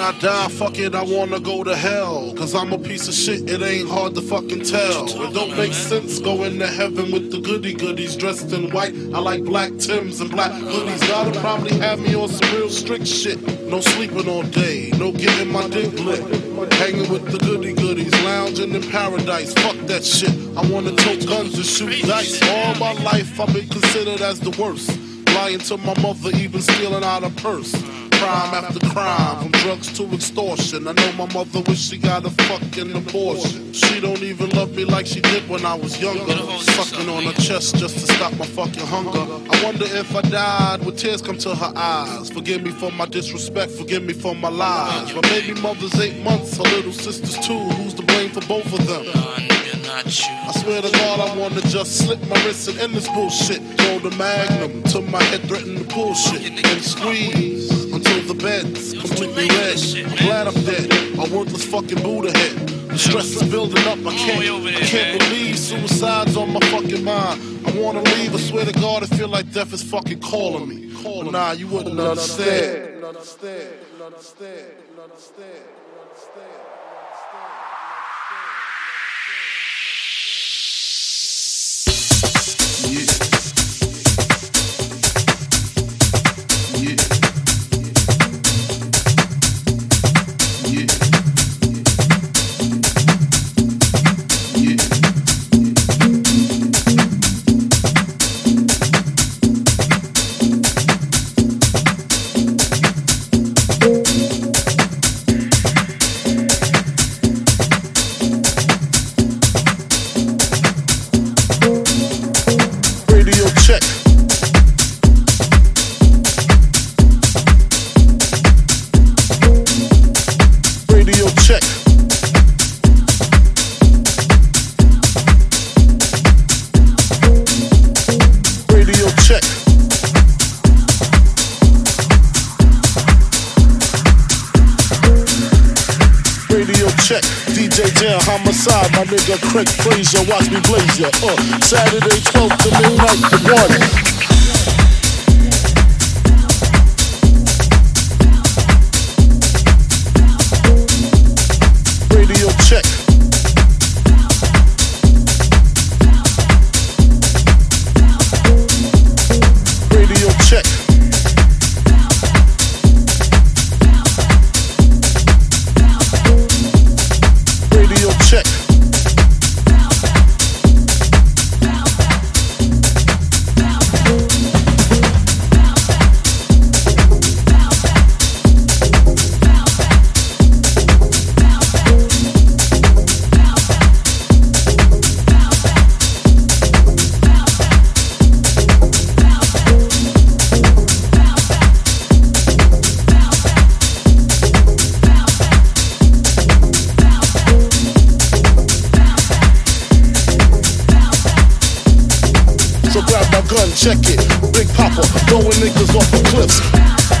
When I die, fuck it, I wanna go to hell. Cause I'm a piece of shit, it ain't hard to fucking tell. It don't make sense going to heaven with the goody goodies dressed in white. I like black Tims and black hoodies. Gotta probably have me on some real strict shit. No sleeping all day, no getting my dick lit. Hanging with the goody goodies, lounging in paradise. Fuck that shit. I wanna tote guns and shoot dice. All my life, I've been considered as the worst. Lying to my mother, even stealing out a purse. Crime after crime, from drugs to extortion. I know my mother wish she got a fucking abortion. She don't even love me like she did when I was younger. Sucking on her chest just to stop my fucking hunger. I wonder if I died, would tears come to her eyes? Forgive me for my disrespect, forgive me for my lies. My baby mother's eight months, her little sister's two. Who's to blame for both of them? Nah, nigga, not you. I swear to God, I wanna just slip my wrist and end this bullshit. Throw the magnum to my head, threaten the bullshit, and squeeze until the bed's completely red. I'm glad I'm dead. A worthless fucking Buddha head. The stress is building up. I can't, I can't believe suicide's on my fucking mind. I wanna leave. I swear to God, I feel like death is fucking calling me. But nah, you wouldn't understand. Understand. Understand. Understand. DJ Jam, homicide, my nigga Craig Fraser, watch me blaze ya. Uh, Saturday 12 to midnight, the. Check it. Big Papa, throwing niggas off the cliffs.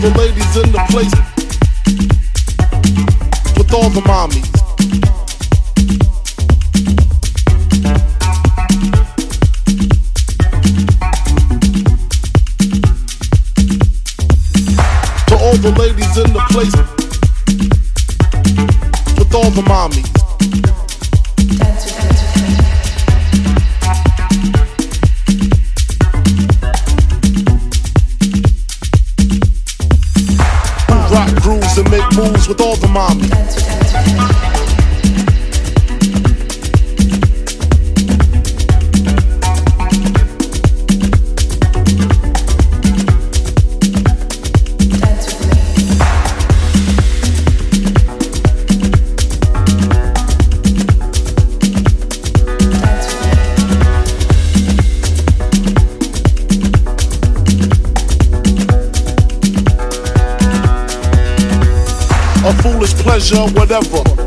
the ladies in the place with all the mommies. To all the ladies in the place with all the mommies. all the mind. culture, whatever.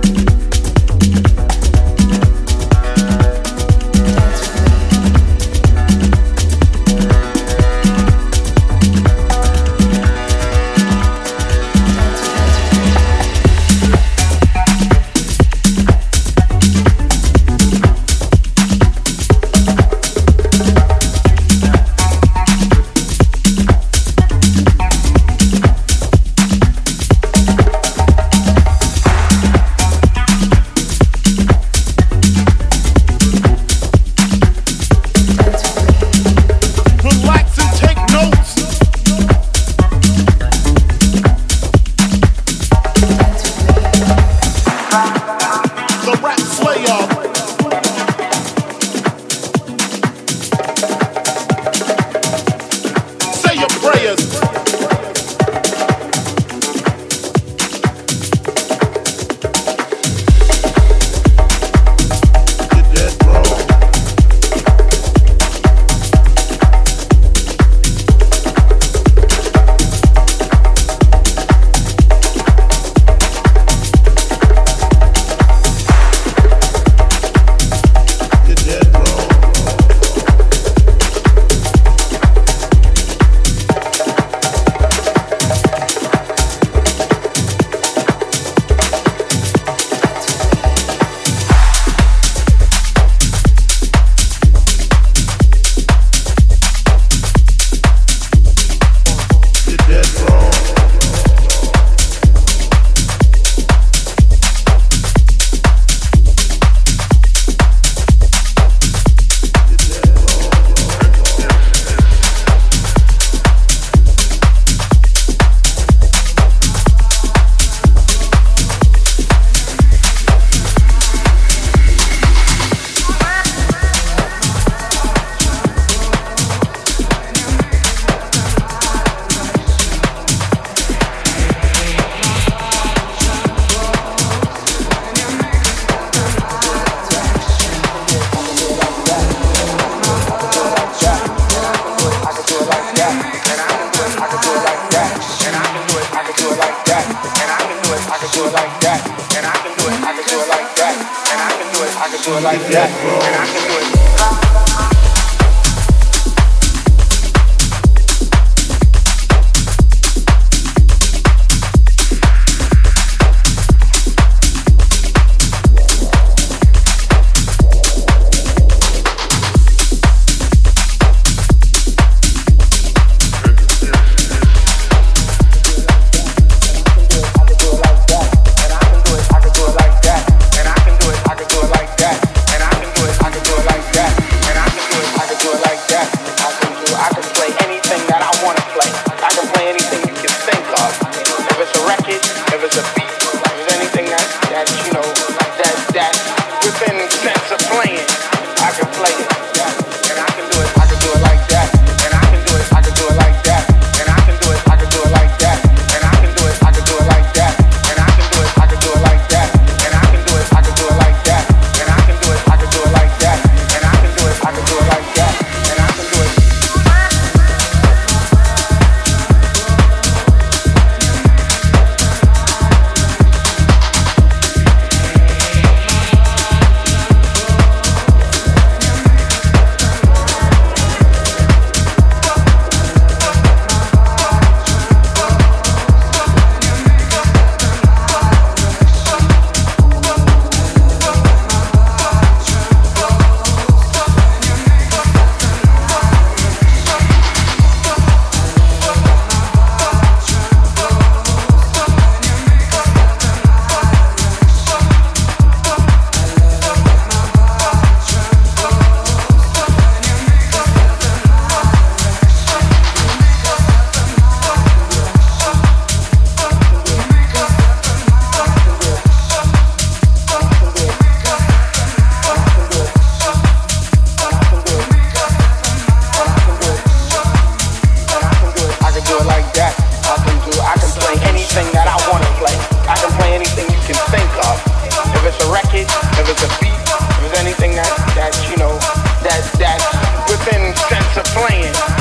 playing.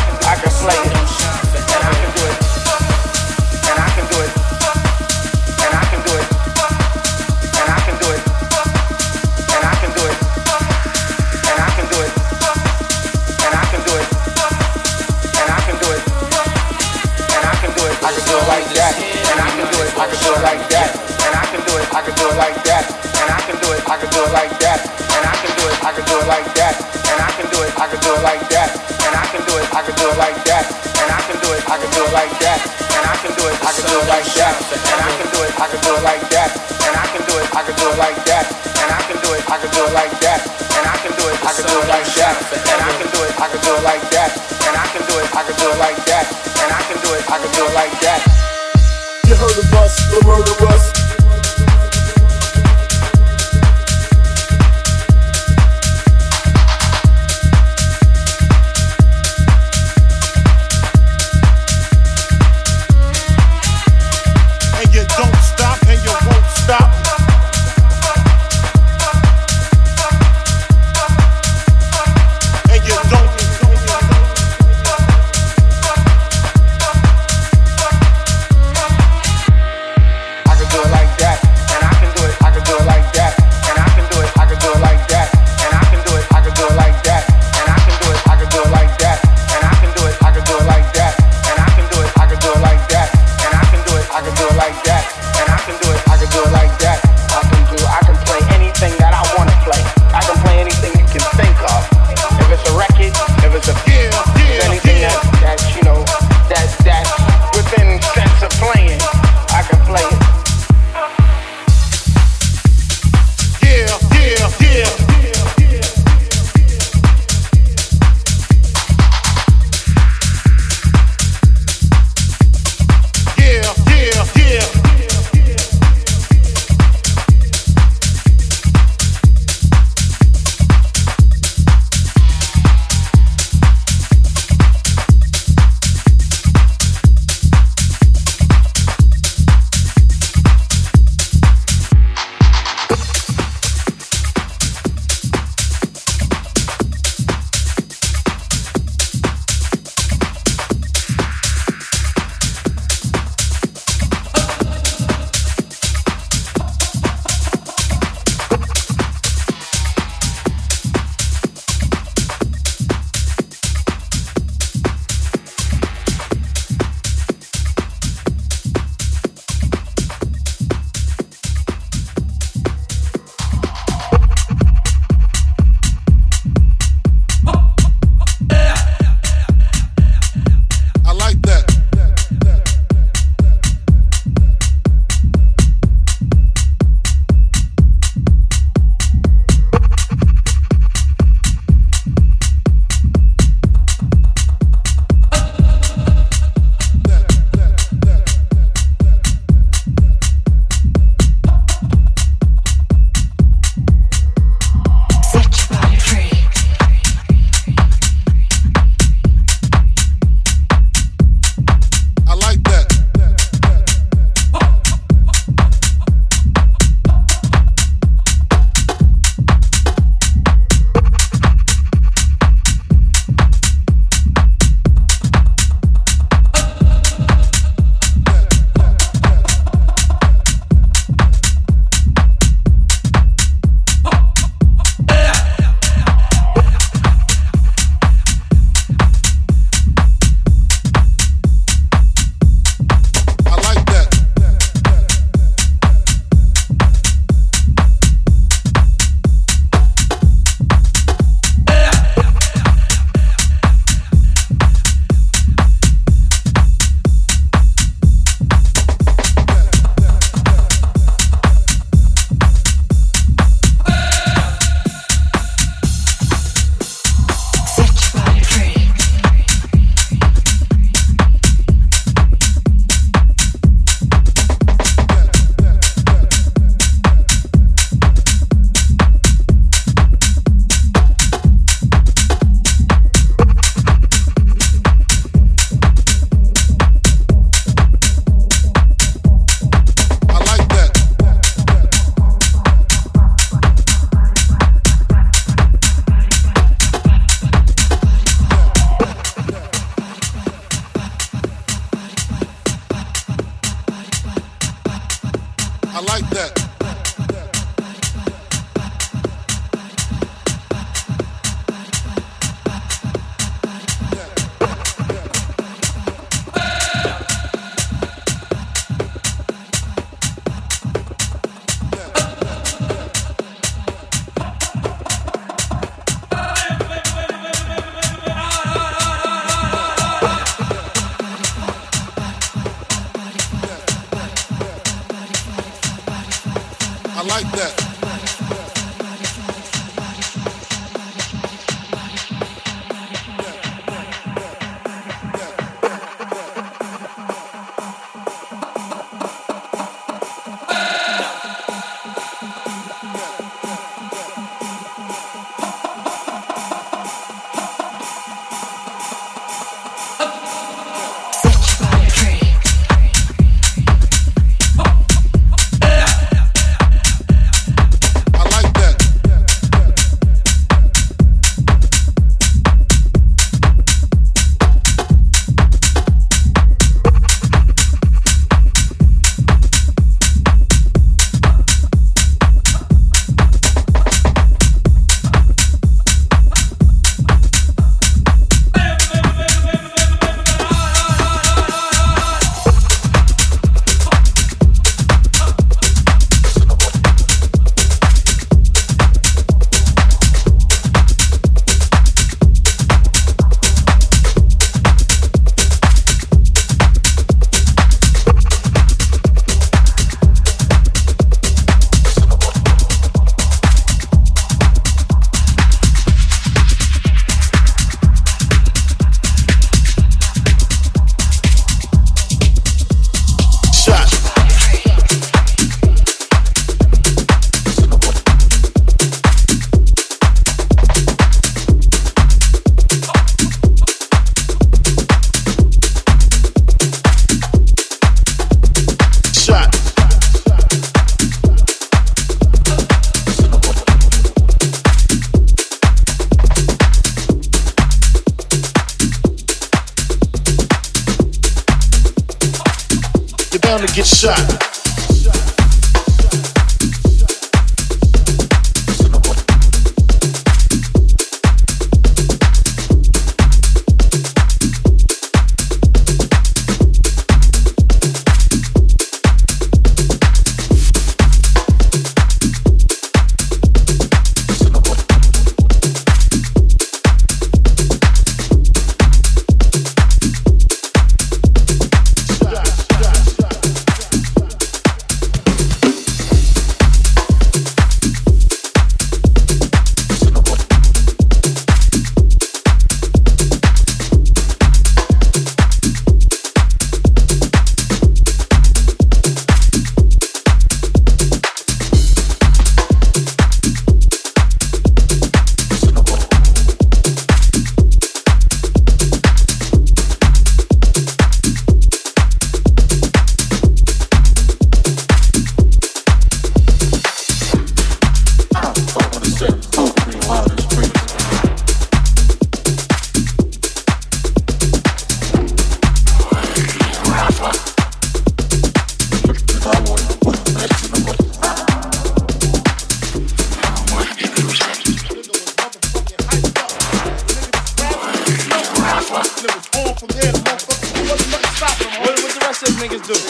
that, and I can do it, I can do it like that, and I can do it, I can do it like that, and I can do it, I can do it like that, and I can do it, I can do it like that, and I can do it, I can do it like that, and I can do it, I can do it like that. You heard of us, the word of us.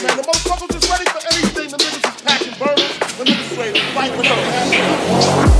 Man, the motherfuckers is ready for anything. The niggas is packing burners. The niggas ready to fight with us,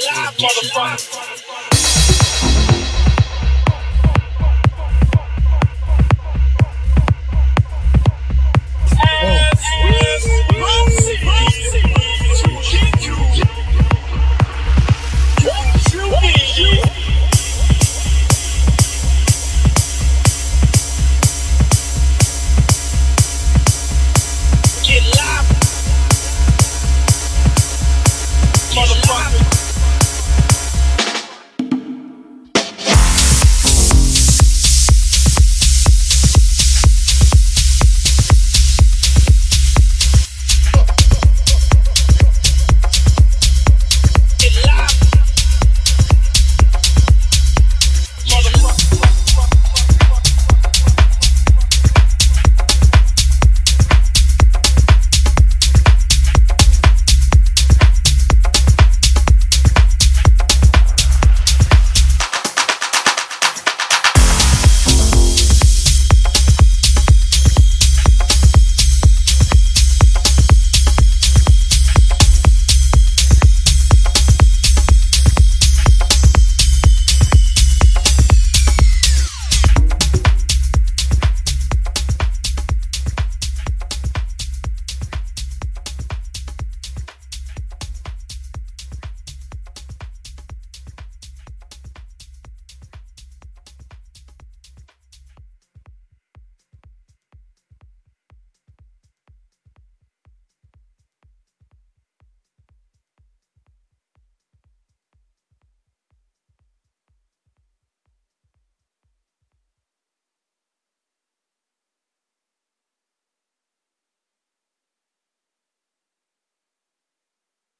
live, motherfucker.